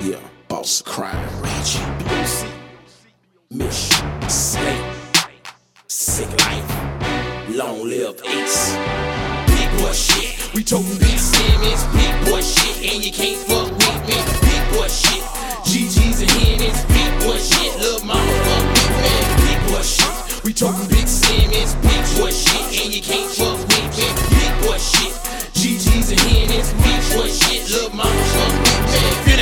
Yeah, boss crime, Reggie, BOC, Mish, Slate, Sick Life, Long Live Ace. Big boy shit, we talking big Simmons, big boy shit, and you can't fuck with me. Big boy shit, GG's and Henny's, big boy shit, lil' mama fuck with me. Big boy shit, we talking big Simmons, big boy shit, and you can't fuck with me. Big boy shit, GG's and Henny's, big boy shit, lil' mama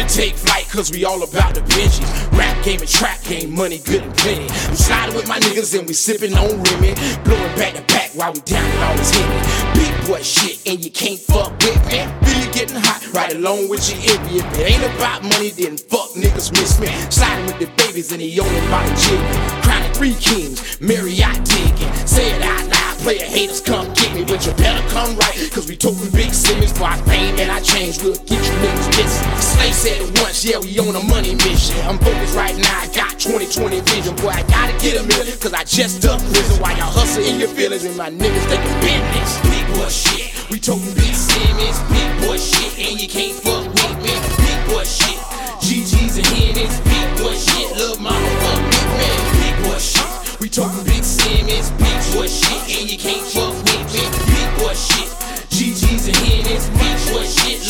Take flight, cause we all about the Benjis. Rap game and trap game, money good and plenty. I'm sliding with my niggas and we sipping on Remy. Blowing back to back while we down and always hit me. Big boy shit, and you can't fuck with me. Really getting hot, right along with your envy. If it ain't about money, then fuck niggas miss me. Sliding with the babies and he only a jig. Crowning three kings, Marriott digging. Say it out loud, player haters come me. But you better come right, cause we talking big Simmons. For I fame and I change, we'll get you niggas missing. Slay said it once, yeah, we on a money mission. I'm focused right now, I got 2020 vision. Boy, I gotta get a million, cause I just up prison. While y'all hustle in your feelings, and my niggas taking business. Big boy shit, we talking big Simmons. Big boy shit, and you can't fuck with me. Big boy shit, GG's and Henny's. Big boy shit, lil' mama fuck with me. Big boy shit, we talking big Simmons. Big boy shit, and you can't fuck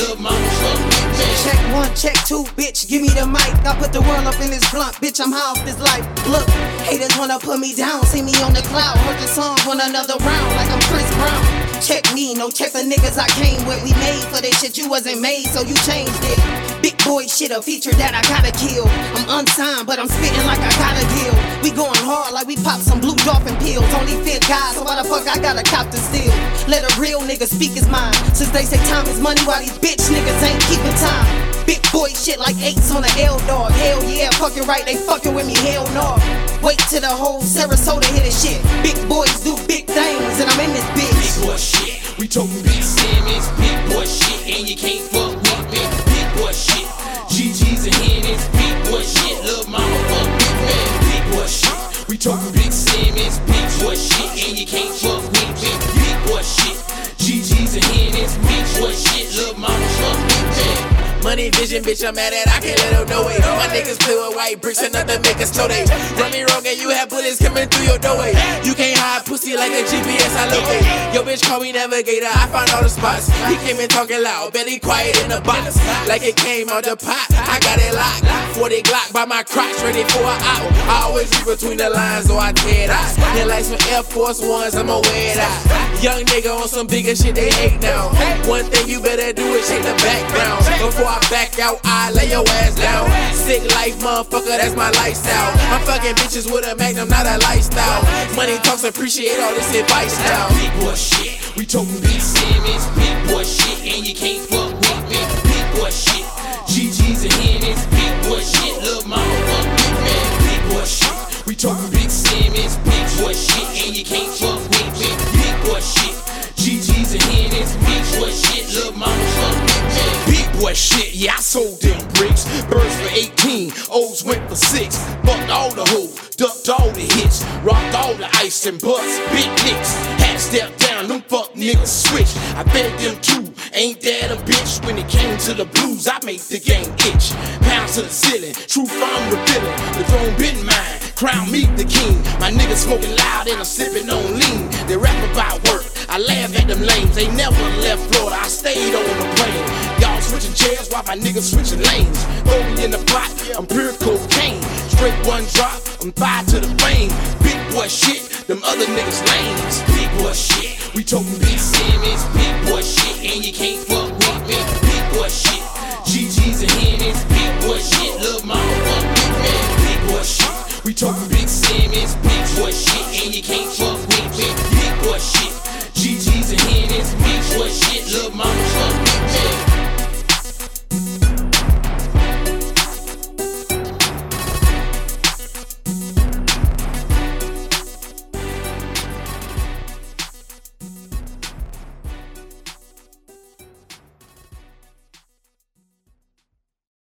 Check one, check two, bitch, give me the mic. I put the world up in this blunt, bitch, I'm high off this life. Look, haters wanna put me down, see me on the cloud. Heard the song, want another round, like I'm Chris Brown. Check me, no check the niggas I came with. We made for this shit, you wasn't made, so you changed it. Big boy shit, a feature that I gotta kill. I'm unsigned, but I'm spitting like I got a deal. We going hard like we pop some blue dolphin pills. Only fit guys, so why the fuck I gotta cop the steal? Let a real nigga speak his mind. Since they say time is money, while these bitch niggas ain't keeping time. Big boy shit like eights on the L dog. Hell yeah, fucking right, they fucking with me. Hell no. Wait till the whole Sarasota hit this shit. Big boys do big things, and I'm in this bitch. Big boy shit, we talking big Simmons. Big boy shit, and you can't fuck with me. Big boy shit, GG's and Henny's. Big boy shit, lil' mama fuck with me. Big boy shit, we talking big Simmons. Big boy shit, and you can't fuck with me. Boy shit, GG's and Henny's. Big boy shit, lil' mama fuck with me. Money vision, bitch, I'm mad at I can't let them know it. My niggas play with white bricks and nothing make us know they. Run me wrong and you have bullets coming through your doorway. You can't hide pussy like a GPS, I locate. Yo, bitch, call me navigator, I find all the spots. He came in talking loud, belly quiet in the box. Like it came out the pot, I got it locked. 40 Glock by my crotch, ready for an out. I always read between the lines, or I tear it out. And like some Air Force Ones, I'ma wear it out. Young nigga on some bigger shit, they hate now. One thing you better do is shake the background. Out, I lay your ass down. Sick life, motherfucker, that's my lifestyle. I'm fucking bitches with a magnum, not a lifestyle. Money talks, appreciate all this advice now. Big boy shit, we talking big Simmons. Big boy shit, and you can't fuck with me. Big boy shit, GG's and Henny's. Big boy shit, lil' mama fuck with me. Big boy shit, we talking big Simmons. Big boy shit, and you can't fuck with me. Big boy shit, GG's and Henny's. Big boy shit, lil' mama boy shit, yeah, I sold them bricks. Birds for 18, O's went for six. Fucked all the hoes, ducked all the hits, rocked all the ice and bust. Big nicks, had stepped down, them fuck niggas switch. I bet them too, ain't that a bitch? When it came to the blues, I made the game itch. Pounds to the ceiling, truth I'm revealing. The throne been mine, crown me the king. My niggas smoking loud and I'm sipping on lean. They rap about work, I laugh at them lames. They never left Florida, I stayed on the plane switching chairs while my niggas switching lanes. Throw me in the pot, I'm pure cocaine. Straight one drop, I'm thigh to the brain. Big boy shit, them other niggas lanes. Big boy shit, we talking big Simmons. Big boy shit, and you can't fuck with me. Big boy shit, GG's and Hennies. Big boy shit, love my fuck with man. Big boy shit, we talking big Simmons. Big boy shit, and you can't fuck with me. Big boy shit, GG's and Hennies. Big boy shit, love my